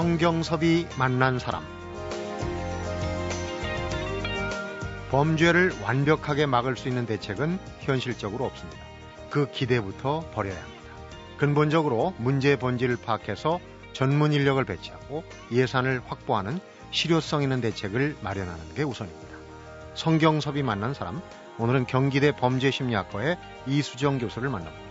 성경섭이 만난 사람 범죄를 완벽하게 막을 수 있는 대책은 현실적으로 없습니다. 그 기대부터 버려야 합니다. 근본적으로 문제의 본질을 파악해서 전문 인력을 배치하고 예산을 확보하는 실효성 있는 대책을 마련하는 게 우선입니다. 성경섭이 만난 사람, 오늘은 경기대 범죄심리학과의 이수정 교수를 만납니다.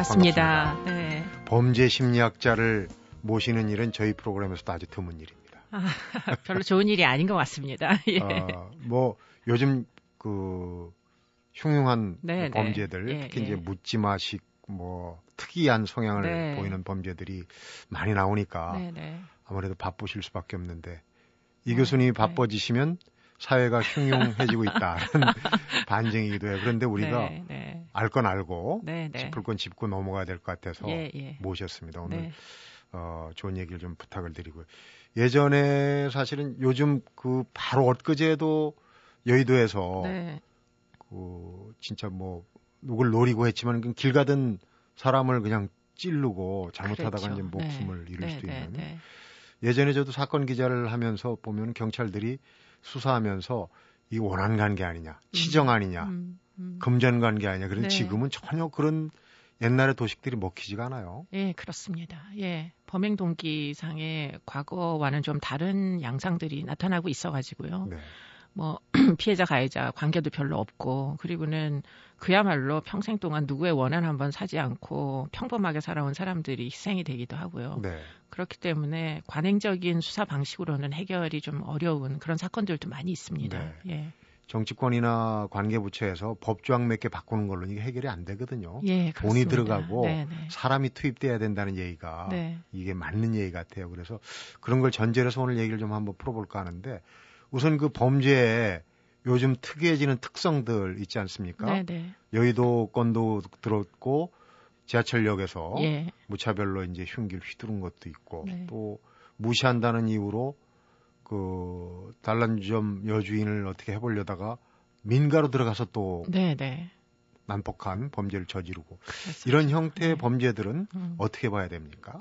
반갑습니다. 반갑습니다. 네. 범죄 심리학자를 모시는 일은 저희 프로그램에서도 아주 드문 일입니다. 아, 별로 좋은 일이 아닌 것 같습니다. 예. 아, 뭐 요즘 그 흉흉한 네, 네. 범죄들 네. 특히 예, 이제 묻지마식 뭐 특이한 성향을 네. 보이는 범죄들이 많이 나오니까 네, 네. 아무래도 바쁘실 수밖에 없는데 이 교수님이 바빠지시면 사회가 흉흉해지고 있다는 반증이기도 해요. 그런데 우리가 네, 네. 알건 알고 네, 네. 짚을 건 짚고 넘어가야 될 것 같아서 예, 예. 모셨습니다. 오늘 네. 어, 좋은 얘기를 좀 부탁을 드리고요. 예전에 사실은 요즘 그 바로 엊그제도 여의도에서 네. 그 진짜 뭐 누굴 노리고 했지만 그길 가던 사람을 그냥 찌르고 잘못하다가 그렇죠. 이제 목숨을 네. 잃을 네, 수도 네, 있는. 네. 예전에 저도 사건 기자를 하면서 보면 경찰들이 수사하면서 이 원한 관계 아니냐, 음. 치정 아니냐, 음, 음. 금전 관계 아니냐. 그런데 네. 지금은 전혀 그런 옛날의 도식들이 먹히지가 않아요. 예, 그렇습니다. 예. 범행 동기상의 과거와는 좀 다른 양상들이 나타나고 있어 가지고요. 네. 뭐 피해자 가해자 관계도 별로 없고 그리고는 그야말로 평생 동안 누구의 원한 한번 사지 않고 평범하게 살아온 사람들이 희생이 되기도 하고요. 네. 그렇기 때문에 관행적인 수사 방식으로는 해결이 좀 어려운 그런 사건들도 많이 있습니다. 네. 예. 정치권이나 관계부처에서 법조항 몇 개 바꾸는 걸로 이게 해결이 안 되거든요. 예, 돈이 들어가고 네네. 네. 사람이 투입돼야 된다는 얘기가 네. 이게 맞는 얘기 같아요. 그래서 그런 걸 전제로 해서 오늘 얘기를 좀 한번 풀어볼까 하는데 우선 그 범죄에 요즘 특이해지는 특성들 있지 않습니까? 네네. 네. 여의도 건도 들었고 지하철역에서 예. 무차별로 이제 흉기를 휘두른 것도 있고 네. 또 무시한다는 이유로 그 단란주점 여주인을 어떻게 해보려다가 민가로 들어가서 또 네네. 네. 난폭한 범죄를 저지르고 그렇습니다. 이런 형태의 네. 범죄들은 음. 어떻게 봐야 됩니까?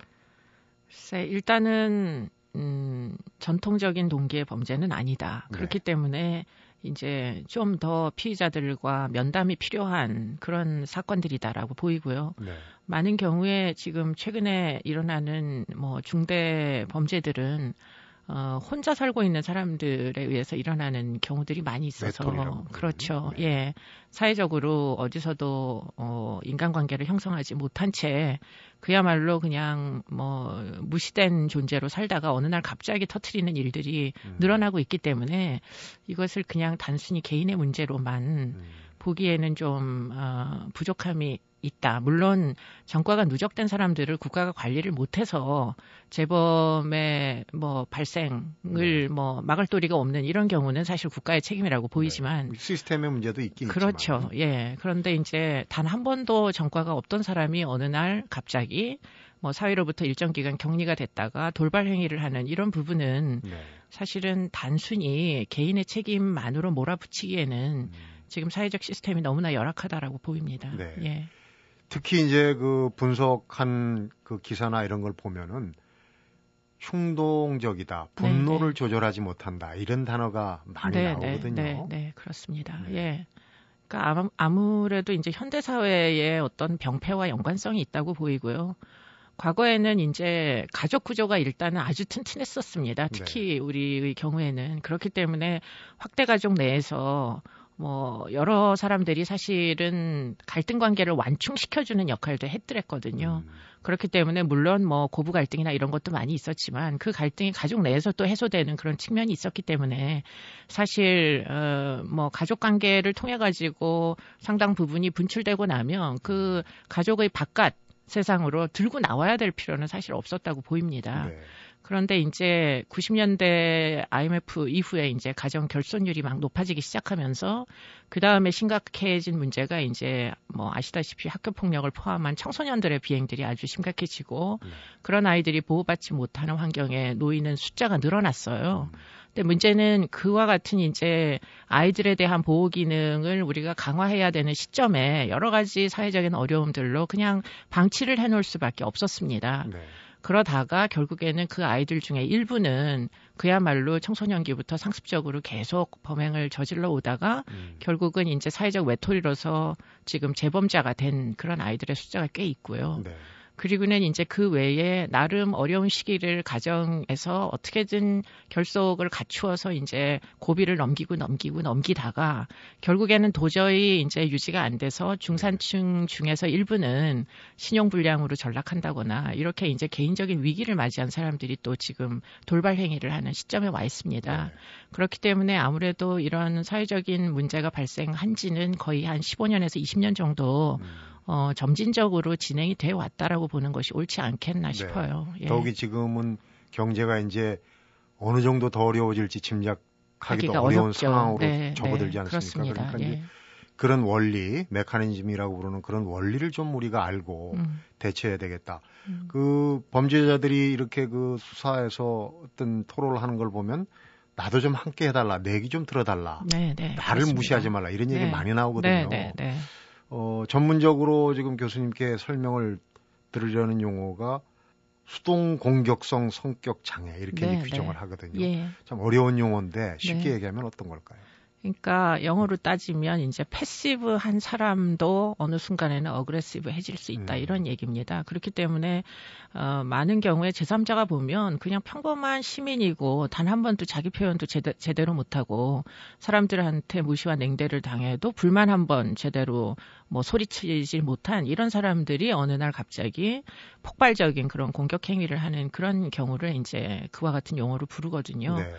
글쎄 일단은 음, 전통적인 동기의 범죄는 아니다. 네. 그렇기 때문에 이제 좀 더 피의자들과 면담이 필요한 그런 사건들이다라고 보이고요. 네. 많은 경우에 지금 최근에 일어나는 뭐 중대 범죄들은 어, 혼자 살고 있는 사람들에 의해서 일어나는 경우들이 많이 있어서 그렇죠. 네. 예. 사회적으로 어디서도 어, 인간관계를 형성하지 못한 채 그야말로 그냥 뭐 무시된 존재로 살다가 어느 날 갑자기 터트리는 일들이 음. 늘어나고 있기 때문에 이것을 그냥 단순히 개인의 문제로만 음. 보기에는 좀 어, 부족함이 있다. 물론 전과가 누적된 사람들을 국가가 관리를 못해서 재범의 뭐 발생을 네. 뭐 막을 도리가 없는 이런 경우는 사실 국가의 책임이라고 네. 보이지만 네. 시스템의 문제도 있긴 그렇죠. 있지만. 예. 그런데 이제 단 한 번도 전과가 없던 사람이 어느 날 갑자기 뭐 사회로부터 일정 기간 격리가 됐다가 돌발 행위를 하는 이런 부분은 네. 사실은 단순히 개인의 책임만으로 몰아붙이기에는 음. 지금 사회적 시스템이 너무나 열악하다라고 보입니다. 네. 예. 특히 이제 그 분석한 그 기사나 이런 걸 보면은 충동적이다, 분노를 네네. 조절하지 못한다 이런 단어가 많이 네네. 나오거든요. 네, 네, 그렇습니다. 네. 예. 그러니까 아무래도 이제 현대 사회의 어떤 병폐와 연관성이 있다고 보이고요. 과거에는 이제 가족 구조가 일단은 아주 튼튼했었습니다. 특히 네. 우리의 경우에는 그렇기 때문에 확대 가족 내에서 뭐 여러 사람들이 사실은 갈등 관계를 완충시켜주는 역할도 했더랬거든요. 음. 그렇기 때문에 물론 뭐 고부 갈등이나 이런 것도 많이 있었지만 그 갈등이 가족 내에서 또 해소되는 그런 측면이 있었기 때문에 사실 어뭐 가족 관계를 통해 가지고 상당 부분이 분출되고 나면 그 가족의 바깥 세상으로 들고 나와야 될 필요는 사실 없었다고 보입니다. 네. 그런데 이제 90년대 IMF 이후에 이제 가정 결손율이 막 높아지기 시작하면서 그 다음에 심각해진 문제가 이제 뭐 아시다시피 학교 폭력을 포함한 청소년들의 비행들이 아주 심각해지고 네. 그런 아이들이 보호받지 못하는 환경에 놓이는 숫자가 늘어났어요. 음. 근데 문제는 그와 같은 이제 아이들에 대한 보호 기능을 우리가 강화해야 되는 시점에 여러 가지 사회적인 어려움들로 그냥 방치를 해놓을 수밖에 없었습니다. 네. 그러다가 결국에는 그 아이들 중에 일부는 그야말로 청소년기부터 상습적으로 계속 범행을 저질러 오다가 음. 결국은 이제 사회적 외톨이로서 지금 재범자가 된 그런 아이들의 숫자가 꽤 있고요. 네. 그리고는 이제 그 외에 나름 어려운 시기를 가정에서 어떻게든 결속을 갖추어서 이제 고비를 넘기고 넘기고 넘기다가 결국에는 도저히 이제 유지가 안 돼서 중산층 중에서 일부는 신용불량으로 전락한다거나 이렇게 이제 개인적인 위기를 맞이한 사람들이 또 지금 돌발 행위를 하는 시점에 와 있습니다. 네. 그렇기 때문에 아무래도 이런 사회적인 문제가 발생한 지는 거의 한 15년에서 20년 정도 음. 어, 점진적으로 진행이 돼 왔다라고 보는 것이 옳지 않겠나 네. 싶어요. 예. 더욱이 지금은 경제가 이제 어느 정도 더 어려워질지 짐작하기도 어려운 어렵죠. 상황으로 네, 접어들지 네, 않습니까? 그렇습니다. 그러니까 예. 그런 원리, 메커니즘이라고 부르는 그런 원리를 좀 우리가 알고 음. 대처해야 되겠다. 음. 그 범죄자들이 이렇게 그 수사에서 어떤 토론을 하는 걸 보면 나도 좀 함께 해달라, 내 얘기 좀 들어달라, 네, 네, 나를 그렇습니다. 무시하지 말라 이런 얘기 네. 많이 나오거든요. 어, 전문적으로 지금 교수님께 설명을 들으려는 용어가 수동 공격성 성격 장애 이렇게 네, 규정을 네. 하거든요. 예. 참 어려운 용어인데 쉽게 네. 얘기하면 어떤 걸까요? 그러니까 영어로 따지면 이제 패시브한 사람도 어느 순간에는 어그레시브해질 수 있다 음. 이런 얘기입니다. 그렇기 때문에 어, 많은 경우에 제3자가 보면 그냥 평범한 시민이고 단 한 번도 자기 표현도 제대, 제대로 못하고 사람들한테 무시와 냉대를 당해도 불만 한 번 제대로 뭐 소리치지 못한 이런 사람들이 어느 날 갑자기 폭발적인 그런 공격 행위를 하는 그런 경우를 이제 그와 같은 용어로 부르거든요. 네.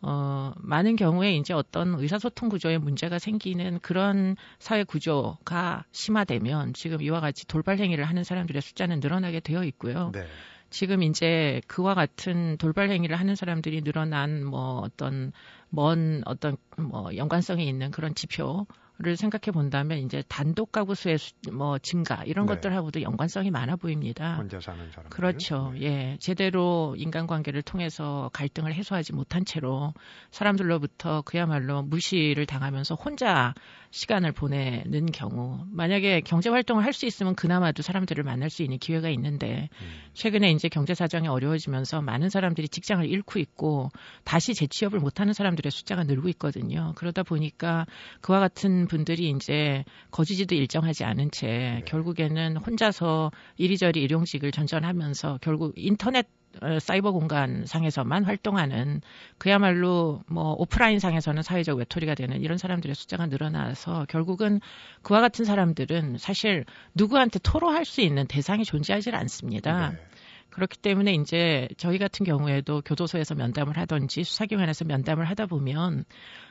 어, 많은 경우에 이제 어떤 의사소통 구조에 문제가 생기는 그런 사회 구조가 심화되면 지금 이와 같이 돌발 행위를 하는 사람들의 숫자는 늘어나게 되어 있고요. 네. 지금 이제 그와 같은 돌발 행위를 하는 사람들이 늘어난 뭐 어떤 먼 어떤 뭐 연관성이 있는 그런 지표 를 생각해 본다면 이제 단독 가구 수의 뭐 증가 이런 네. 것들하고도 연관성이 많아 보입니다. 혼자 사는 사람. 그렇죠. 네. 예. 제대로 인간관계를 통해서 갈등을 해소하지 못한 채로 사람들로부터 그야말로 무시를 당하면서 혼자 시간을 보내는 경우 만약에 경제 활동을 할 수 있으면 그나마도 사람들을 만날 수 있는 기회가 있는데 음. 최근에 이제 경제 사정이 어려워지면서 많은 사람들이 직장을 잃고 있고 다시 재취업을 못하는 사람들의 숫자가 늘고 있거든요. 그러다 보니까 그와 같은 분들이 이제 거주지도 일정하지 않은 채 네. 결국에는 혼자서 이리저리 일용직을 전전하면서 결국 인터넷 어, 사이버 공간 상에서만 활동하는 그야말로 뭐 오프라인 상에서는 사회적 외톨이가 되는 이런 사람들의 숫자가 늘어나서 결국은 그와 같은 사람들은 사실 누구한테 토로할 수 있는 대상이 존재하지 않습니다. 네. 그렇기 때문에 이제 저희 같은 경우에도 교도소에서 면담을 하든지 수사기관에서 면담을 하다 보면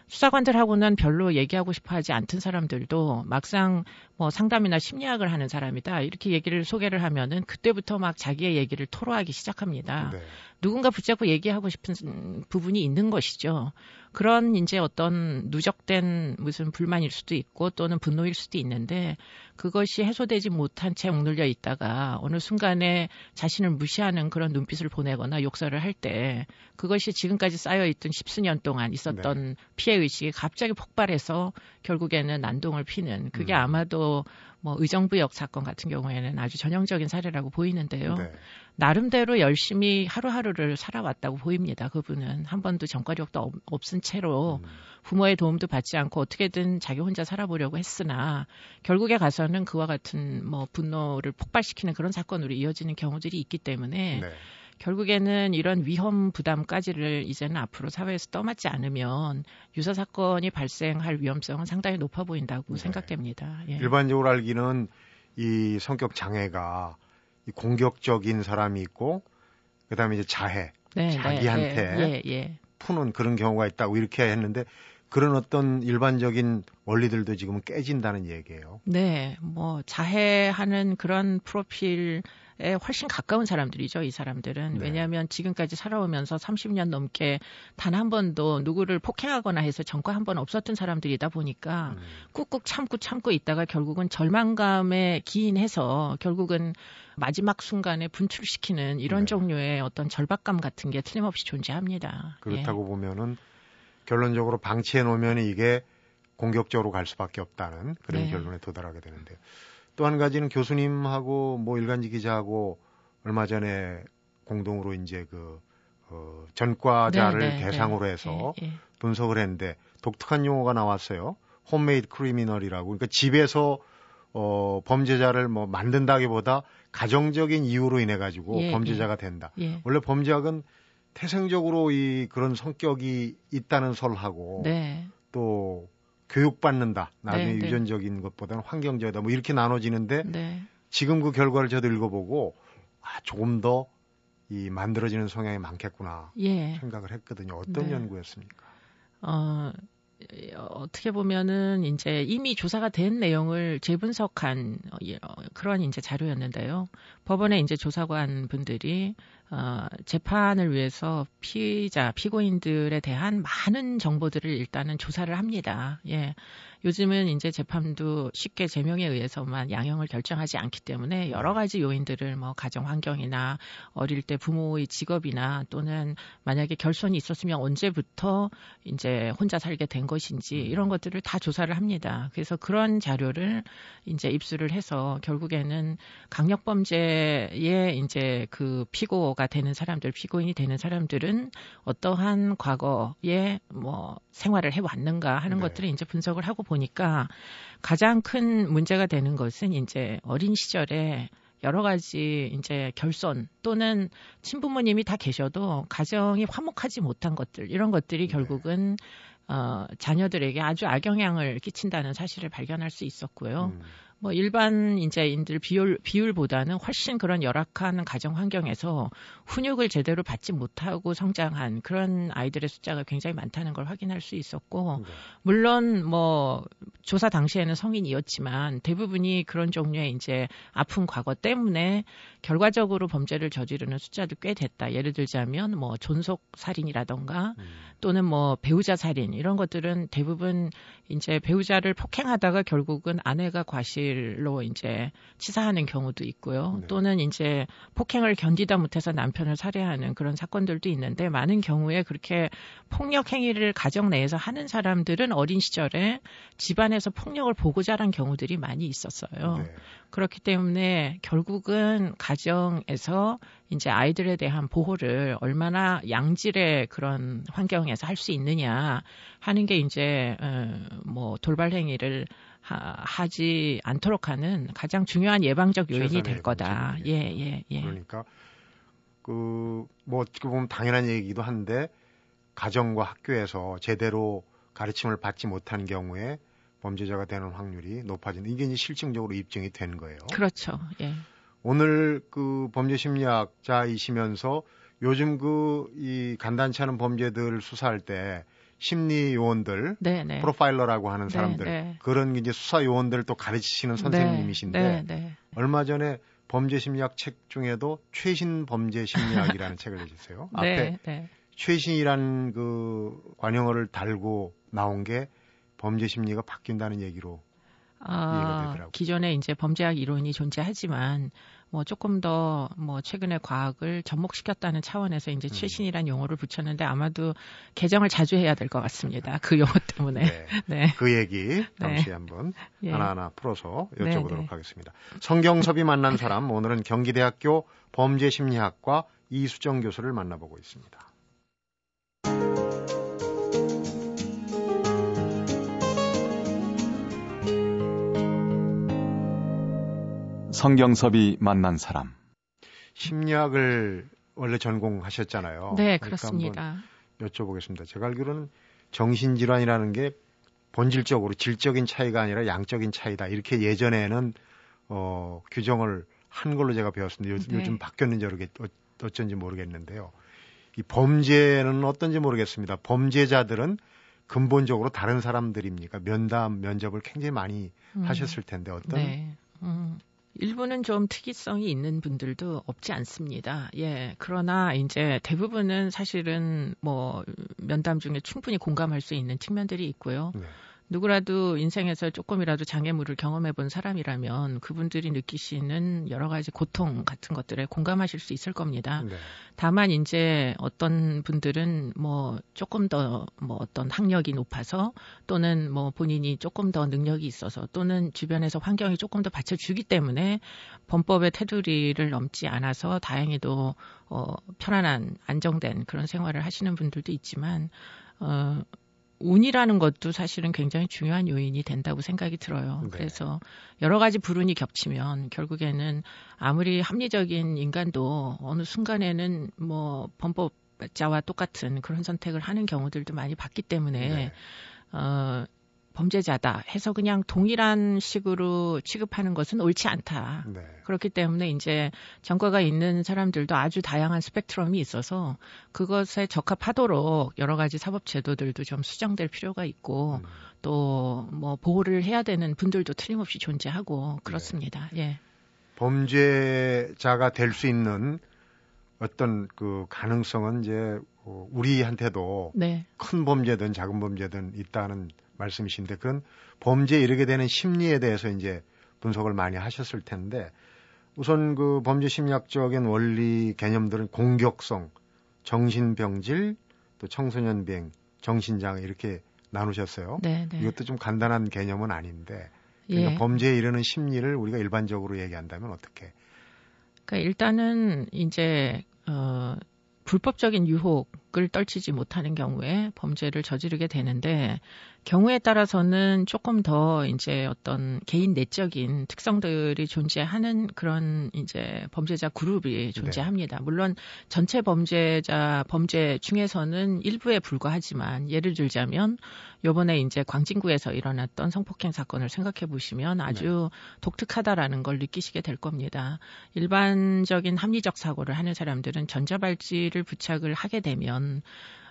수사관들하고는 별로 얘기하고 싶어 하지 않던 사람들도 막상 뭐 상담이나 심리학을 하는 사람이다. 이렇게 얘기를 소개를 하면은 그때부터 막 자기의 얘기를 토로하기 시작합니다. 네. 누군가 붙잡고 얘기하고 싶은 부분이 있는 것이죠. 그런 이제 어떤 누적된 무슨 불만일 수도 있고 또는 분노일 수도 있는데 그것이 해소되지 못한 채 억눌려 있다가 어느 순간에 자신을 무시하는 그런 눈빛을 보내거나 욕설을 할 때 그것이 지금까지 쌓여있던 십수년 동안 있었던 네. 피해 의식이 갑자기 폭발해서 결국에는 난동을 피는 그게 음. 아마도 뭐 의정부역 사건 같은 경우에는 아주 전형적인 사례라고 보이는데요. 네. 나름대로 열심히 하루하루를 살아왔다고 보입니다. 그분은 한 번도 전과력도 없은 채로 음. 부모의 도움도 받지 않고 어떻게든 자기 혼자 살아보려고 했으나 결국에 가서는 그와 같은 뭐 분노를 폭발시키는 그런 사건으로 이어지는 경우들이 있기 때문에 네. 결국에는 이런 위험 부담까지를 이제는 앞으로 사회에서 떠맡지 않으면 유사 사건이 발생할 위험성은 상당히 높아 보인다고 네. 생각됩니다. 예. 일반적으로 알기는 이 성격 장애가 이 공격적인 사람이 있고 그다음에 이제 자해 네, 네 자기한테 네. 푸는 그런 경우가 있다고 이렇게 했는데 그런 어떤 일반적인 원리들도 지금 깨진다는 얘기예요. 네, 뭐 자해하는 그런 프로필 훨씬 가까운 사람들이죠, 이 사람들은. 네. 왜냐하면 지금까지 살아오면서 30년 넘게 단 한 번도 누구를 폭행하거나 해서 전과 한 번 없었던 사람들이다 보니까 음. 꾹꾹 참고 참고 있다가 결국은 절망감에 기인해서 결국은 마지막 순간에 분출시키는 이런 네. 종류의 어떤 절박감 같은 게 틀림없이 존재합니다. 그렇다고 예. 보면은 결론적으로 방치해 놓으면 이게 공격적으로 갈 수밖에 없다는 그런 네. 결론에 도달하게 되는데요. 또 한 가지는 교수님하고 뭐 일간지 기자하고 얼마 전에 공동으로 이제 그 어, 전과자를 네, 네, 네. 대상으로 해서 예, 예. 분석을 했는데 독특한 용어가 나왔어요. 홈메이드 크리미널이라고. 그러니까 집에서 어, 범죄자를 뭐 만든다기보다 가정적인 이유로 인해 가지고 예, 범죄자가 예. 된다. 예. 원래 범죄학은 태생적으로 이 그런 성격이 있다는 설하고 네. 또 교육받는다. 나중에 네, 네. 유전적인 것보다는 환경적이다. 뭐 이렇게 나눠지는데 네. 지금 그 결과를 저도 읽어보고 아, 조금 더 이 만들어지는 성향이 많겠구나 예. 생각을 했거든요. 어떤 네. 연구였습니까? 어, 어떻게 보면은 이제 이미 조사가 된 내용을 재분석한 어, 예, 어, 그런 이제 자료였는데요. 법원에 이제 조사관 분들이 어, 재판을 위해서 피의자, 피고인들에 대한 많은 정보들을 일단은 조사를 합니다. 예. 요즘은 이제 재판도 쉽게 제명에 의해서만 양형을 결정하지 않기 때문에 여러 가지 요인들을 뭐 가정 환경이나 어릴 때 부모의 직업이나 또는 만약에 결손이 있었으면 언제부터 이제 혼자 살게 된 것인지 이런 것들을 다 조사를 합니다. 그래서 그런 자료를 이제 입수를 해서 결국에는 강력 범죄에 이제 그 피고가 되는 사람들, 피고인이 되는 사람들은 어떠한 과거에 뭐 생활을 해 왔는가 하는 네. 것들을 이제 분석을 하고 보니 까 가장 큰 문제가 되는 것은 이제 어린 시절에 여러 가지 이제 결손 또는 친부모님이 다 계셔도 가정이 화목하지 못한 것들 이런 것들이 네. 결국은 어, 자녀들에게 아주 악영향을 끼친다는 사실을 발견할 수 있었고요. 음. 뭐 일반 인자인들 비율 비율보다는 훨씬 그런 열악한 가정 환경에서 훈육을 제대로 받지 못하고 성장한 그런 아이들의 숫자가 굉장히 많다는 걸 확인할 수 있었고 네. 물론 뭐 조사 당시에는 성인이었지만 대부분이 그런 종류의 이제 아픈 과거 때문에 결과적으로 범죄를 저지르는 숫자도 꽤 됐다. 예를 들자면 뭐 존속 살인이라던가 음. 또는 뭐 배우자 살인 이런 것들은 대부분 이제 배우자를 폭행하다가 결국은 아내가 과 실로 이제 치사하는 경우도 있고요. 네. 또는 이제 폭행을 견디다 못해서 남편을 살해하는 그런 사건들도 있는데 많은 경우에 그렇게 폭력 행위를 가정 내에서 하는 사람들은 어린 시절에 집안에서 폭력을 보고 자란 경우들이 많이 있었어요. 네. 그렇기 때문에 결국은 가정에서 이제 아이들에 대한 보호를 얼마나 양질의 그런 환경에서 할 수 있느냐 하는 게 이제 어, 뭐 돌발 행위를 하, 지 않도록 하는 가장 중요한 예방적 요인이 될 거다. 예, 예, 예. 그러니까 그 뭐 어떻게 보면 당연한 얘기기도 한데 가정과 학교에서 제대로 가르침을 받지 못한 경우에 범죄자가 되는 확률이 높아지는 이게 이제 실증적으로 입증이 된 거예요. 그렇죠. 예. 오늘 그 범죄 심리학자이시면서 요즘 그 이 간단치 않은 범죄들 수사할 때 심리 요원들, 네네. 네. 프로파일러라고 하는 사람들 네네. 네. 그런 이제 수사 요원들을 또 가르치시는 네. 선생님이신데 네네. 얼마 전에 범죄 심리학 책 중에도 최신 범죄 심리학이라는 책을 내셨어요. 앞에 최신이라는 그 관용어를 달고 나온 게 범죄 심리가 바뀐다는 얘기로 아, 기존에 이제 범죄학 이론이 존재하지만 뭐 조금 더 뭐 최근에 과학을 접목시켰다는 차원에서 이제 음. 최신이란 용어를 붙였는데 아마도 개정을 자주 해야 될 것 같습니다. 그 용어 때문에. 네. 네. 그 얘기 잠시 네. 한번 예. 하나하나 풀어서 네, 여쭤보도록 네, 하겠습니다. 성경섭이 만난 사람 오늘은 경기대학교 범죄심리학과 이수정 교수를 만나보고 있습니다. 성경섭이 만난 사람. 심리학을 원래 전공하셨잖아요. 네, 그러니까 그렇습니다. 여쭤보겠습니다. 제가 알기로는 정신질환이라는 게 본질적으로 질적인 차이가 아니라 양적인 차이다. 이렇게 예전에는 어, 규정을 한 걸로 제가 배웠습니다. 요즘, 네. 요즘 바뀌었는지 모르겠, 어, 어쩐지 모르겠는데요. 이 범죄는 어떤지 모르겠습니다. 범죄자들은 근본적으로 다른 사람들입니까? 면담, 면접을 굉장히 많이 음. 하셨을 텐데 어떤 네. 음. 일부는 좀 특이성이 있는 분들도 없지 않습니다. 예. 그러나 이제 대부분은 사실은 뭐 면담 중에 충분히 공감할 수 있는 측면들이 있고요. 네. 누구라도 인생에서 조금이라도 장애물을 경험해 본 사람이라면 그분들이 느끼시는 여러 가지 고통 같은 것들에 공감하실 수 있을 겁니다. 네. 다만 이제 어떤 분들은 뭐 조금 더 뭐 어떤 학력이 높아서 또는 뭐 본인이 조금 더 능력이 있어서 또는 주변에서 환경이 조금 더 받쳐주기 때문에 범법의 테두리를 넘지 않아서 다행히도 어 편안한 안정된 그런 생활을 하시는 분들도 있지만 어 운이라는 것도 사실은 굉장히 중요한 요인이 된다고 생각이 들어요. 네. 그래서 여러 가지 불운이 겹치면 결국에는 아무리 합리적인 인간도 어느 순간에는 뭐 범법자와 똑같은 그런 선택을 하는 경우들도 많이 봤기 때문에 네. 어 범죄자다 해서 그냥 동일한 식으로 취급하는 것은 옳지 않다. 네. 그렇기 때문에 이제 전과가 있는 사람들도 아주 다양한 스펙트럼이 있어서 그것에 적합하도록 여러 가지 사법 제도들도 좀 수정될 필요가 있고 음. 또뭐 보호를 해야 되는 분들도 틀림없이 존재하고 그렇습니다. 네. 예. 범죄자가 될 수 있는 어떤 그 가능성은 이제 우리한테도 네. 큰 범죄든 작은 범죄든 있다는 말씀이신데 그런 범죄에 이르게 되는 심리에 대해서 이제 분석을 많이 하셨을 텐데 우선 그 범죄 심리학적인 원리 개념들은 공격성, 정신병질, 또 청소년 비행, 정신장애 이렇게 나누셨어요. 네, 네. 이것도 좀 간단한 개념은 아닌데 그러니까 예. 범죄에 이르는 심리를 우리가 일반적으로 얘기한다면 어떻게? 그러니까 일단은 이제 어 불법적인 유혹을 떨치지 못하는 경우에 범죄를 저지르게 되는데 경우에 따라서는 조금 더 이제 어떤 개인 내적인 특성들이 존재하는 그런 이제 범죄자 그룹이 네. 존재합니다. 네. 물론 전체 범죄자 범죄 중에서는 일부에 불과하지만 예를 들자면 요번에 이제 광진구에서 일어났던 성폭행 사건을 생각해 보시면 아주 네. 독특하다라는 걸 느끼시게 될 겁니다. 일반적인 합리적 사고를 하는 사람들은 전자발찌를 부착을 하게 되면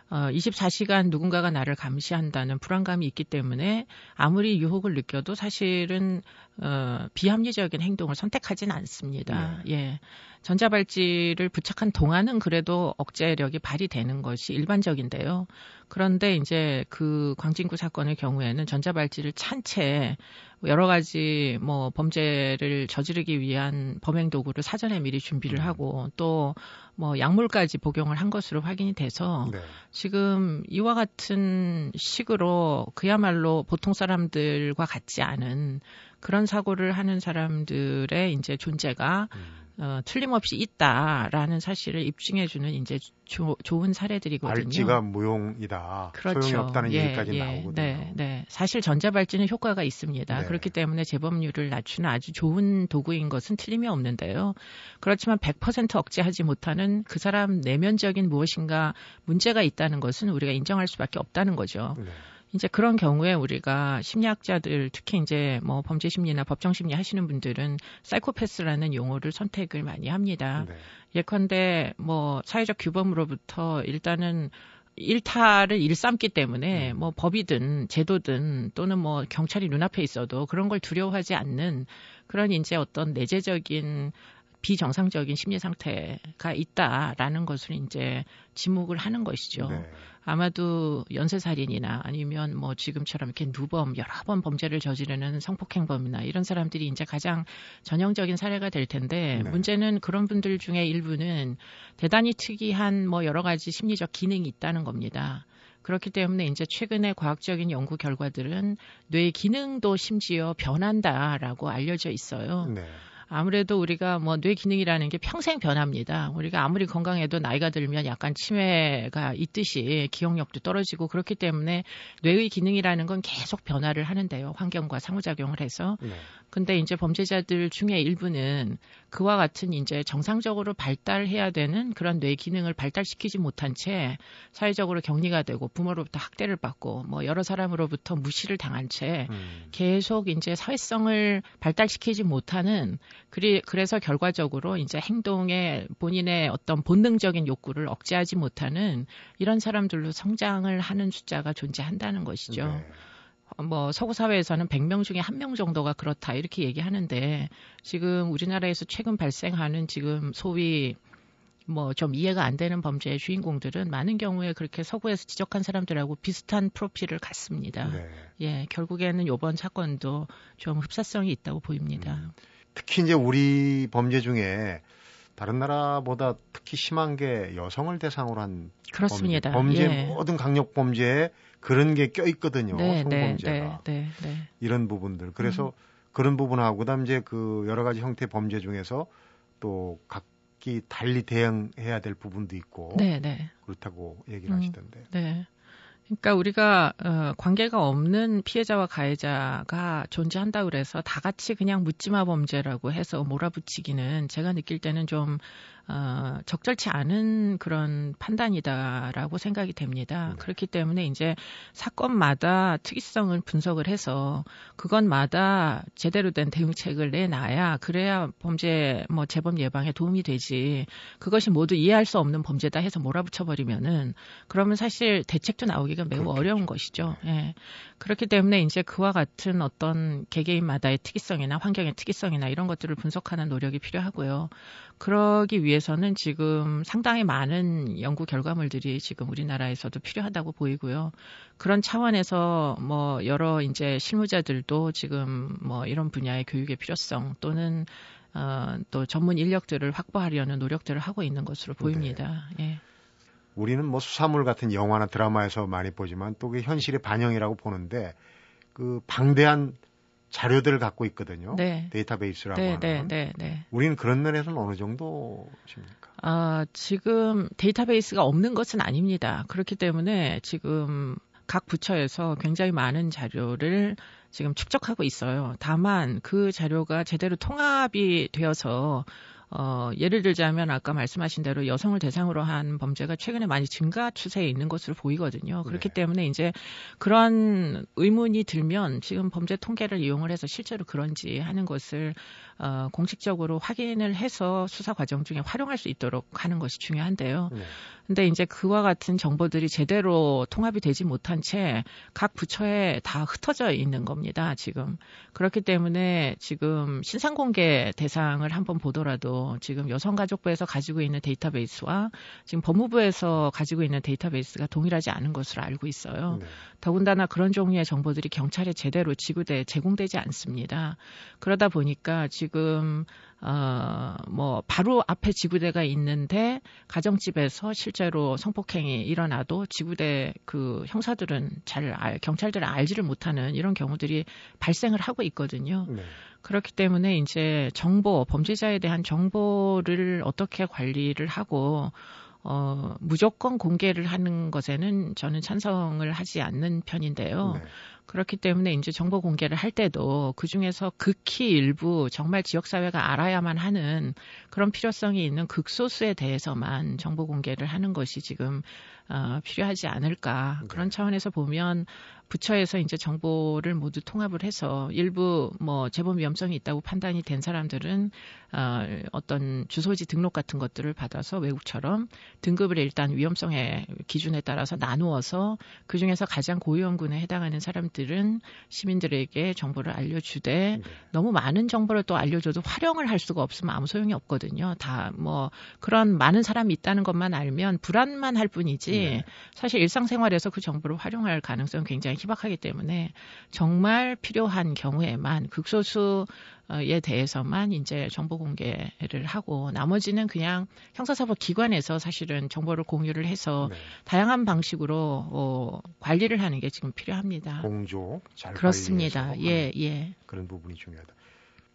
어, 24시간 누군가가 나를 감시한다는 불안감이 있기 때문에 아무리 유혹을 느껴도 사실은 어, 비합리적인 행동을 선택하진 않습니다. 네. 예. 전자발찌를 부착한 동안은 그래도 억제력이 발휘되는 것이 일반적인데요. 그런데 이제 그 광진구 사건의 경우에는 전자발찌를 찬 채 여러 가지 뭐 범죄를 저지르기 위한 범행 도구를 사전에 미리 준비를 음. 하고 또 뭐 약물까지 복용을 한 것으로 확인이 돼서 네. 지금 이와 같은 식으로 그야말로 보통 사람들과 같지 않은 그런 사고를 하는 사람들의 이제 존재가 음. 어, 틀림없이 있다라는 사실을 입증해주는 이제 조, 좋은 사례들이거든요. 발찌가 무용이다. 그렇죠. 소용이 없다는 예, 얘기까지 예, 나오거든요. 네, 네. 사실 전자발찌는 효과가 있습니다. 네. 그렇기 때문에 재범률을 낮추는 아주 좋은 도구인 것은 틀림이 없는데요. 그렇지만 100% 억제하지 못하는 그 사람 내면적인 무엇인가 문제가 있다는 것은 우리가 인정할 수밖에 없다는 거죠. 네. 이제 그런 경우에 우리가 심리학자들 특히 이제 뭐 범죄 심리나 법정 심리 하시는 분들은 사이코패스라는 용어를 선택을 많이 합니다. 네. 예컨대 뭐 사회적 규범으로부터 일단은 일탈을 일삼기 때문에 음. 뭐 법이든 제도든 또는 뭐 경찰이 눈앞에 있어도 그런 걸 두려워하지 않는 그런 이제 어떤 내재적인 비정상적인 심리 상태가 있다라는 것을 이제 지목을 하는 것이죠. 네. 아마도 연쇄살인이나 아니면 뭐 지금처럼 이렇게 누범 여러 번 범죄를 저지르는 성폭행범이나 이런 사람들이 이제 가장 전형적인 사례가 될 텐데 네. 문제는 그런 분들 중에 일부는 대단히 특이한 뭐 여러 가지 심리적 기능이 있다는 겁니다. 그렇기 때문에 이제 최근에 과학적인 연구 결과들은 뇌 기능도 심지어 변한다라고 알려져 있어요. 네. 아무래도 우리가 뭐 뇌 기능이라는 게 평생 변합니다. 우리가 아무리 건강해도 나이가 들면 약간 치매가 있듯이 기억력도 떨어지고 그렇기 때문에 뇌의 기능이라는 건 계속 변화를 하는데요. 환경과 상호작용을 해서. 네. 근데 이제 범죄자들 중에 일부는 그와 같은 이제 정상적으로 발달해야 되는 그런 뇌 기능을 발달시키지 못한 채 사회적으로 격리가 되고 부모로부터 학대를 받고 뭐 여러 사람으로부터 무시를 당한 채 음. 계속 이제 사회성을 발달시키지 못하는 그리, 그래서 결과적으로 이제 행동에 본인의 어떤 본능적인 욕구를 억제하지 못하는 이런 사람들로 성장을 하는 숫자가 존재한다는 것이죠. 네. 뭐 서구 사회에서는 100명 중에 한명 정도가 그렇다 이렇게 얘기하는데 지금 우리나라에서 최근 발생하는 지금 소위 뭐 좀 이해가 안 되는 범죄의 주인공들은 많은 경우에 그렇게 서구에서 지적한 사람들하고 비슷한 프로필을 갖습니다. 네. 예, 결국에는 이번 사건도 좀 흡사성이 있다고 보입니다. 음, 특히 이제 우리 범죄 중에 다른 나라보다 특히 심한 게 여성을 대상으로 한 그렇습니다. 범죄, 범죄 예. 모든 강력 범죄에 그런 게 껴 있거든요. 네, 성범죄가 네, 네, 네, 이런 부분들. 그래서 음. 그런 부분하고 그다음 이제 그 여러 가지 형태 범죄 중에서 또 각기 달리 대응해야 될 부분도 있고 네, 네. 그렇다고 얘기를 음, 하시던데. 네. 그러니까 우리가 어, 관계가 없는 피해자와 가해자가 존재한다 그래서 다 같이 그냥 묻지마 범죄라고 해서 몰아붙이기는 제가 느낄 때는 좀 어, 적절치 않은 그런 판단이다라고 생각이 됩니다. 네. 그렇기 때문에 이제 사건마다 특이성을 분석을 해서 그것마다 제대로 된 대응책을 내놔야 그래야 범죄 뭐 재범 예방에 도움이 되지. 그것이 모두 이해할 수 없는 범죄다 해서 몰아붙여 버리면은 그러면 사실 대책도 나오기가 매우 그렇겠죠. 어려운 것이죠. 네. 예. 그렇기 때문에 이제 그와 같은 어떤 개개인마다의 특이성이나 환경의 특이성이나 이런 것들을 분석하는 노력이 필요하고요. 그러기 위해서는 지금 상당히 많은 연구 결과물들이 지금 우리나라에서도 필요하다고 보이고요. 그런 차원에서 뭐 여러 이제 실무자들도 지금 뭐 이런 분야의 교육의 필요성 또는 어, 또 전문 인력들을 확보하려는 노력들을 하고 있는 것으로 보입니다. 네. 예. 우리는 뭐 수사물 같은 영화나 드라마에서 많이 보지만 또 그게 현실의 반영이라고 보는데 그 방대한 자료들을 갖고 있거든요. 네. 데이터베이스라고 네, 네, 하는. 네, 네, 네. 우리는 그런 면에서는 어느 정도십니까? 아, 지금 데이터베이스가 없는 것은 아닙니다. 그렇기 때문에 지금 각 부처에서 굉장히 많은 자료를 지금 축적하고 있어요. 다만 그 자료가 제대로 통합이 되어서 어, 예를 들자면 아까 말씀하신 대로 여성을 대상으로 한 범죄가 최근에 많이 증가 추세에 있는 것으로 보이거든요. 그렇기 네. 때문에 이제 그런 의문이 들면 지금 범죄 통계를 이용을 해서 실제로 그런지 하는 것을 어, 공식적으로 확인을 해서 수사 과정 중에 활용할 수 있도록 하는 것이 중요한데요. 네. 근데 이제 그와 같은 정보들이 제대로 통합이 되지 못한 채 각 부처에 다 흩어져 있는 겁니다, 지금. 그렇기 때문에 지금 신상 공개 대상을 한번 보더라도 지금 여성가족부에서 가지고 있는 데이터베이스와 지금 법무부에서 가지고 있는 데이터베이스가 동일하지 않은 것으로 알고 있어요. 네. 더군다나 그런 종류의 정보들이 경찰에 제대로 지구대에 제공되지 않습니다. 그러다 보니까 지금 어, 뭐, 바로 앞에 지구대가 있는데, 가정집에서 실제로 성폭행이 일어나도 지구대 그 형사들은 잘 알, 경찰들은 알지를 못하는 이런 경우들이 발생을 하고 있거든요. 네. 그렇기 때문에 이제 정보, 범죄자에 대한 정보를 어떻게 관리를 하고, 어, 무조건 공개를 하는 것에는 저는 찬성을 하지 않는 편인데요. 네. 그렇기 때문에 이제 정보 공개를 할 때도 그 중에서 극히 일부 정말 지역사회가 알아야만 하는 그런 필요성이 있는 극소수에 대해서만 정보 공개를 하는 것이 지금 어, 필요하지 않을까 그런 네. 차원에서 보면 부처에서 이제 정보를 모두 통합을 해서 일부 뭐 재범 위험성이 있다고 판단이 된 사람들은 어, 어떤 주소지 등록 같은 것들을 받아서 외국처럼 등급을 일단 위험성의 기준에 따라서 나누어서 그 중에서 가장 고위험군에 해당하는 사람 들은 시민들에게 정보를 알려주되 네. 너무 많은 정보를 또 알려줘도 활용을 할 수가 없으면 아무 소용이 없거든요. 다 뭐 그런 많은 사람이 있다는 것만 알면 불안만 할 뿐이지 네. 사실 일상생활에서 그 정보를 활용할 가능성은 굉장히 희박하기 때문에 정말 필요한 경우에만 극소수 에 대해서만 이제 정보 공개를 하고 나머지는 그냥 형사사법 기관에서 사실은 정보를 공유를 해서 네. 다양한 방식으로 어, 관리를 하는 게 지금 필요합니다. 공조 잘 그렇습니다. 예, 예. 그런 부분이 중요하다.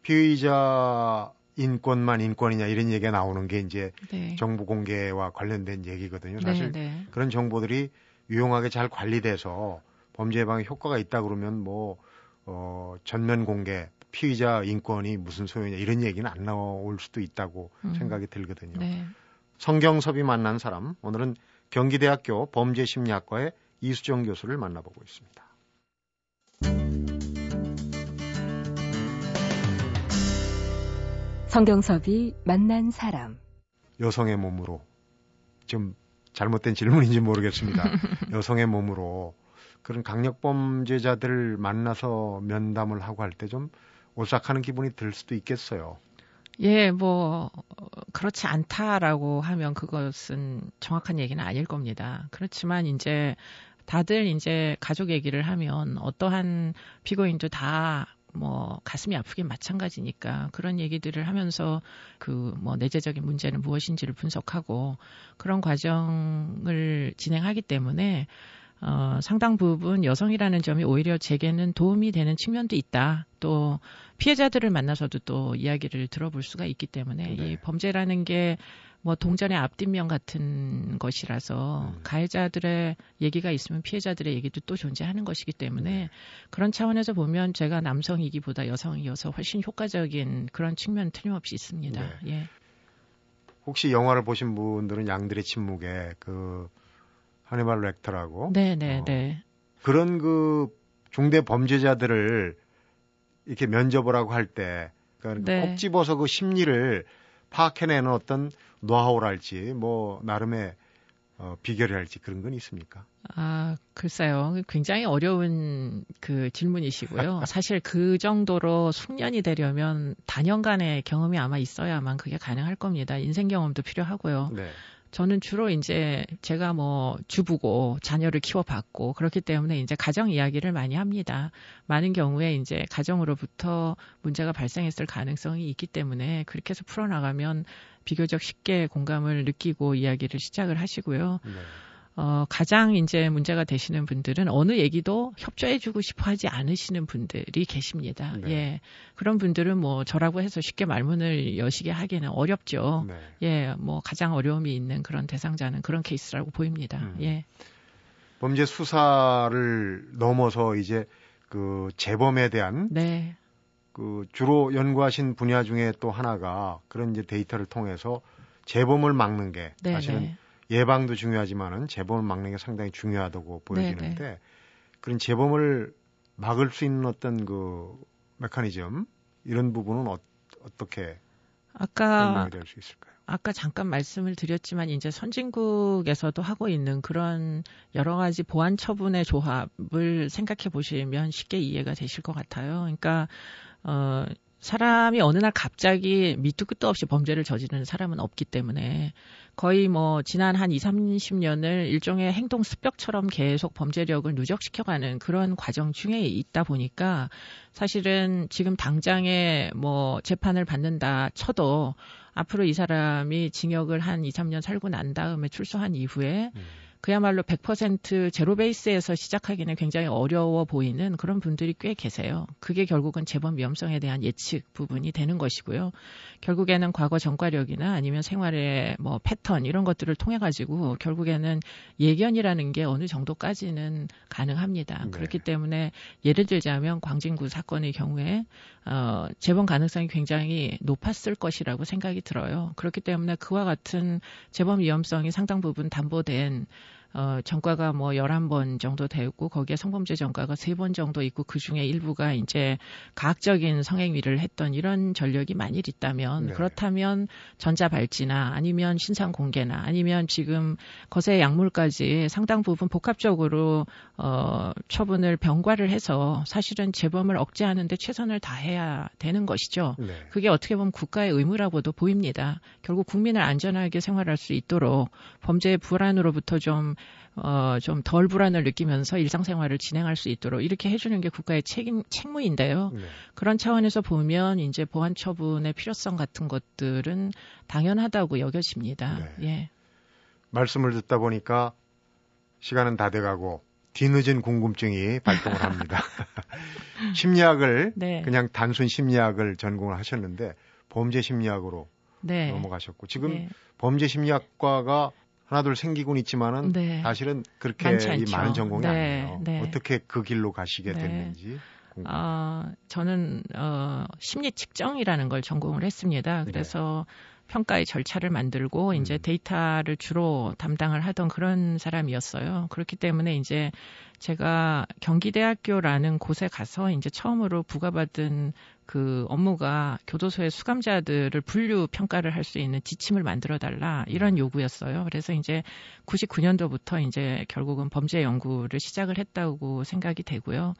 피의자 인권만 인권이냐 이런 얘기가 나오는 게 이제 네. 정보 공개와 관련된 얘기거든요. 네, 사실 네, 네. 그런 정보들이 유용하게 잘 관리돼서 범죄 예방에 효과가 있다 그러면 뭐 어, 전면 공개 피의자 인권이 무슨 소용이냐 이런 얘기는 안 나올 수도 있다고 음. 생각이 들거든요. 네. 성경섭이 만난 사람 오늘은 경기대학교 범죄심리학과의 이수정 교수를 만나보고 있습니다. 성경섭이 만난 사람. 여성의 몸으로 좀 잘못된 질문인지 모르겠습니다. 여성의 몸으로 그런 강력범죄자들을 만나서 면담을 하고 할 때 좀 오싹하는 기분이 들 수도 있겠어요. 예, 뭐 그렇지 않다라고 하면 그것은 정확한 얘기는 아닐 겁니다. 그렇지만 이제 다들 이제 가족 얘기를 하면 어떠한 피고인도 다 뭐 가슴이 아프긴 마찬가지니까 그런 얘기들을 하면서 그 뭐 내재적인 문제는 무엇인지를 분석하고 그런 과정을 진행하기 때문에 어, 상당 부분 여성이라는 점이 오히려 제게는 도움이 되는 측면도 있다. 또 피해자들을 만나서도 또 이야기를 들어볼 수가 있기 때문에 네. 이 범죄라는 게 뭐 동전의 앞뒷면 같은 것이라서 음. 가해자들의 얘기가 있으면 피해자들의 얘기도 또 존재하는 것이기 때문에 네. 그런 차원에서 보면 제가 남성이기보다 여성이어서 훨씬 효과적인 그런 측면 틀림없이 있습니다. 네. 예. 혹시 영화를 보신 분들은 양들의 침묵에 그 하니발 렉터라고. 네네 네, 어, 네. 그런 그 중대 범죄자들을 이렇게 면접을 하고 할 때, 그러니까 네. 꼭 집어서 그 심리를 파악해내는 어떤 노하우랄지, 뭐, 나름의 어, 비결이랄지 그런 건 있습니까? 아, 글쎄요. 굉장히 어려운 그 질문이시고요. 사실 그 정도로 숙련이 되려면 단연간의 경험이 아마 있어야만 그게 가능할 겁니다. 인생 경험도 필요하고요. 네. 저는 주로 이제 제가 뭐 주부고 자녀를 키워봤고 그렇기 때문에 이제 가정 이야기를 많이 합니다. 많은 경우에 이제 가정으로부터 문제가 발생했을 가능성이 있기 때문에 그렇게 해서 풀어나가면 비교적 쉽게 공감을 느끼고 이야기를 시작을 하시고요. 네. 어, 가장 이제 문제가 되시는 분들은 어느 얘기도 협조해주고 싶어 하지 않으시는 분들이 계십니다. 네. 예. 그런 분들은 뭐 저라고 해서 쉽게 말문을 여시게 하기는 어렵죠. 네. 예. 뭐 가장 어려움이 있는 그런 대상자는 그런 케이스라고 보입니다. 음. 예. 범죄 수사를 넘어서 이제 그 재범에 대한 네. 그 주로 연구하신 분야 중에 또 하나가 그런 이제 데이터를 통해서 재범을 막는 게 네, 사실은 네. 예방도 중요하지만은 재범을 막는 게 상당히 중요하다고 보여지는데 네네. 그런 재범을 막을 수 있는 어떤 그 메커니즘 이런 부분은 어, 떻게 아까 될수 있을까요? 아까 잠깐 말씀을 드렸지만 이제 선진국에서도 하고 있는 그런 여러 가지 보안 처분의 조합을 생각해 보시면 쉽게 이해가 되실 것 같아요. 그러니까 어 사람이 어느 날 갑자기 밑도 끝도 없이 범죄를 저지르는 사람은 없기 때문에 거의 뭐 지난 한 2, 30년을 일종의 행동 습벽처럼 계속 범죄력을 누적시켜가는 그런 과정 중에 있다 보니까 사실은 지금 당장에 뭐 재판을 받는다 쳐도 앞으로 이 사람이 징역을 한 2, 3년 살고 난 다음에 출소한 이후에 음. 그야말로 100% 제로 베이스에서 시작하기는 굉장히 어려워 보이는 그런 분들이 꽤 계세요. 그게 결국은 재범 위험성에 대한 예측 부분이 되는 것이고요. 결국에는 과거 전과력이나 아니면 생활의 뭐 패턴 이런 것들을 통해 가지고 결국에는 예견이라는 게 어느 정도까지는 가능합니다. 네. 그렇기 때문에 예를 들자면 광진구 사건의 경우에 어, 재범 가능성이 굉장히 높았을 것이라고 생각이 들어요. 그렇기 때문에 그와 같은 재범 위험성이 상당 부분 담보된 어, 전과가 뭐 11번 정도 되고 거기에 성범죄 전과가 3번 정도 있고 그 중에 일부가 이제 가학적인 성행위를 했던 이런 전력이 만일 있다면 네. 그렇다면 전자발찌나 아니면 신상 공개나 아니면 지금 거세 약물까지 상당 부분 복합적으로 어, 처분을 병과를 해서 사실은 재범을 억제하는데 최선을 다해야 되는 것이죠. 네. 그게 어떻게 보면 국가의 의무라고도 보입니다. 결국 국민을 안전하게 생활할 수 있도록 범죄의 불안으로부터 좀 어, 좀 덜 불안을 느끼면서 일상생활을 진행할 수 있도록 이렇게 해주는 게 국가의 책임, 책무인데요. 네. 그런 차원에서 보면 이제 보안 처분의 필요성 같은 것들은 당연하다고 여겨집니다. 네. 예. 말씀을 듣다 보니까 시간은 다 돼가고 뒤늦은 궁금증이 발동을 합니다. 심리학을 네. 그냥 단순 심리학을 전공을 하셨는데 범죄 심리학으로 네. 넘어가셨고 지금 네. 범죄 심리학과가 하나둘 생기곤 있지만은 네. 사실은 그렇게 이 많은 전공이 네. 아니에요. 네. 어떻게 그 길로 가시게 네. 됐는지. 어, 저는 어, 심리 측정이라는 걸 전공을 했습니다. 네. 그래서 평가의 절차를 만들고 음. 이제 데이터를 주로 담당을 하던 그런 사람이었어요. 그렇기 때문에 이제 제가 경기대학교라는 곳에 가서 이제 처음으로 부과받은 그 업무가 교도소의 수감자들을 분류 평가를 할 수 있는 지침을 만들어 달라 이런 요구였어요. 그래서 이제 99년도부터 이제 결국은 범죄 연구를 시작을 했다고 생각이 되고요.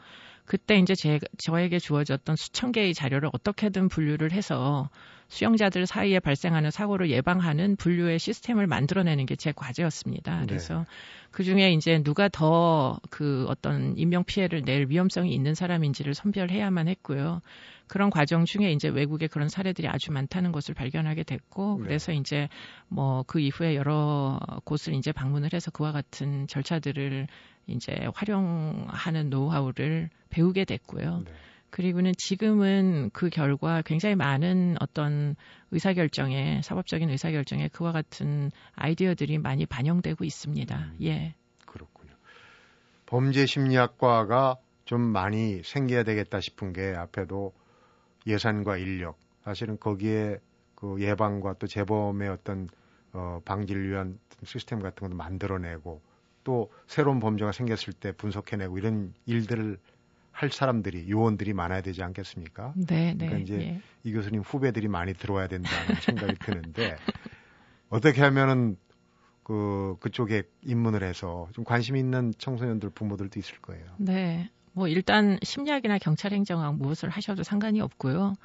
그때 이제 제, 저에게 주어졌던 수천 개의 자료를 어떻게든 분류를 해서 수용자들 사이에 발생하는 사고를 예방하는 분류의 시스템을 만들어내는 게 제 과제였습니다. 네. 그래서 네. 그 중에 이제 누가 더 그 어떤 인명 피해를 낼 위험성이 있는 사람인지를 선별해야만 했고요. 그런 과정 중에 이제 외국에 그런 사례들이 아주 많다는 것을 발견하게 됐고 네. 그래서 이제 뭐 그 이후에 여러 곳을 이제 방문을 해서 그와 같은 절차들을 이제 활용하는 노하우를 배우게 됐고요. 네. 그리고는 지금은 그 결과 굉장히 많은 어떤 의사결정에 사법적인 의사결정에 그와 같은 아이디어들이 많이 반영되고 있습니다. 음, 예. 그렇군요. 범죄 심리학과가 좀 많이 생겨야 되겠다 싶은 게 앞에도 예산과 인력 사실은 거기에 그 예방과 또 재범의 어떤 어 방지를 위한 시스템 같은 것도 만들어내고 또 새로운 범죄가 생겼을 때 분석해내고 이런 일들을 할 사람들이 요원들이 많아야 되지 않겠습니까? 네, 네. 그러니까 네, 이제 예. 이 교수님 후배들이 많이 들어와야 된다는 생각이 드는데 어떻게 하면은 그 그쪽에 입문을 해서 좀 관심 있는 청소년들 부모들도 있을 거예요. 네. 뭐 일단 심리학이나 경찰 행정학 무엇을 하셔도 상관이 없고요.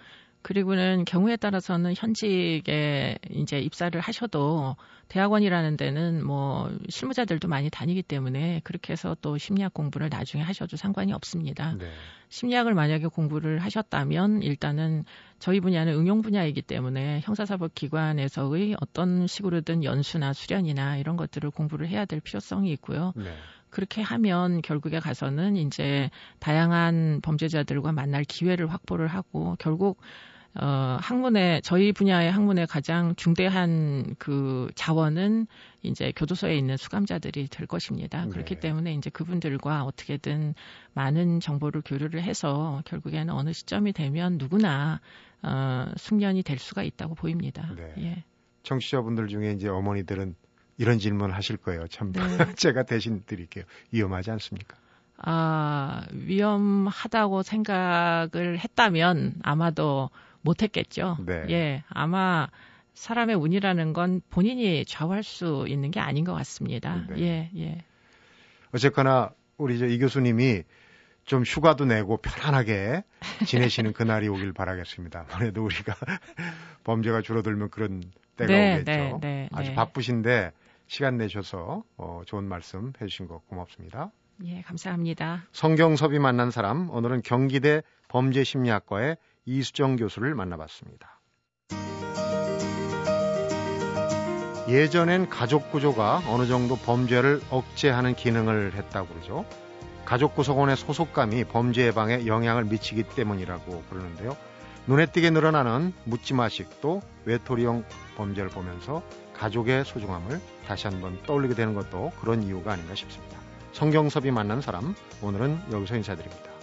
그리고는 경우에 따라서는 현직에 이제 입사를 하셔도 대학원이라는 데는 뭐 실무자들도 많이 다니기 때문에 그렇게 해서 또 심리학 공부를 나중에 하셔도 상관이 없습니다. 네. 심리학을 만약에 공부를 하셨다면 일단은 저희 분야는 응용 분야이기 때문에 형사사법 기관에서의 어떤 식으로든 연수나 수련이나 이런 것들을 공부를 해야 될 필요성이 있고요. 네. 그렇게 하면 결국에 가서는 이제 다양한 범죄자들과 만날 기회를 확보를 하고 결국 어, 학문의, 저희 분야의 학문의 가장 중대한 그 자원은 이제 교도소에 있는 수감자들이 될 것입니다. 네. 그렇기 때문에 이제 그분들과 어떻게든 많은 정보를 교류를 해서 결국에는 어느 시점이 되면 누구나 어, 숙련이 될 수가 있다고 보입니다. 네. 예. 청취자분들 중에 이제 어머니들은 이런 질문 하실 거예요. 참 네. 제가 대신 드릴게요. 위험하지 않습니까? 아, 위험하다고 생각을 했다면 아마도 못했겠죠. 네. 예, 아마 사람의 운이라는 건 본인이 좌우할 수 있는 게 아닌 것 같습니다. 네. 예, 예. 어쨌거나 우리 이 교수님이 좀 휴가도 내고 편안하게 지내시는 그날이 오길 바라겠습니다. 아무래도 우리가 범죄가 줄어들면 그런 때가 네, 오겠죠. 네, 네, 아주 네. 바쁘신데 시간 내셔서 어, 좋은 말씀 해주신 거 고맙습니다. 예, 감사합니다. 성경섭이 만난 사람 오늘은 경기대 범죄심리학과의 이수정 교수를 만나봤습니다. 예전엔 가족 구조가 어느 정도 범죄를 억제하는 기능을 했다고 그러죠. 가족 구성원의 소속감이 범죄 예방에 영향을 미치기 때문이라고 그러는데요. 눈에 띄게 늘어나는 묻지마식 도 외톨이형 범죄를 보면서 가족의 소중함을 다시 한번 떠올리게 되는 것도 그런 이유가 아닌가 싶습니다. 성경섭이 만난 사람 오늘은 여기서 인사드립니다.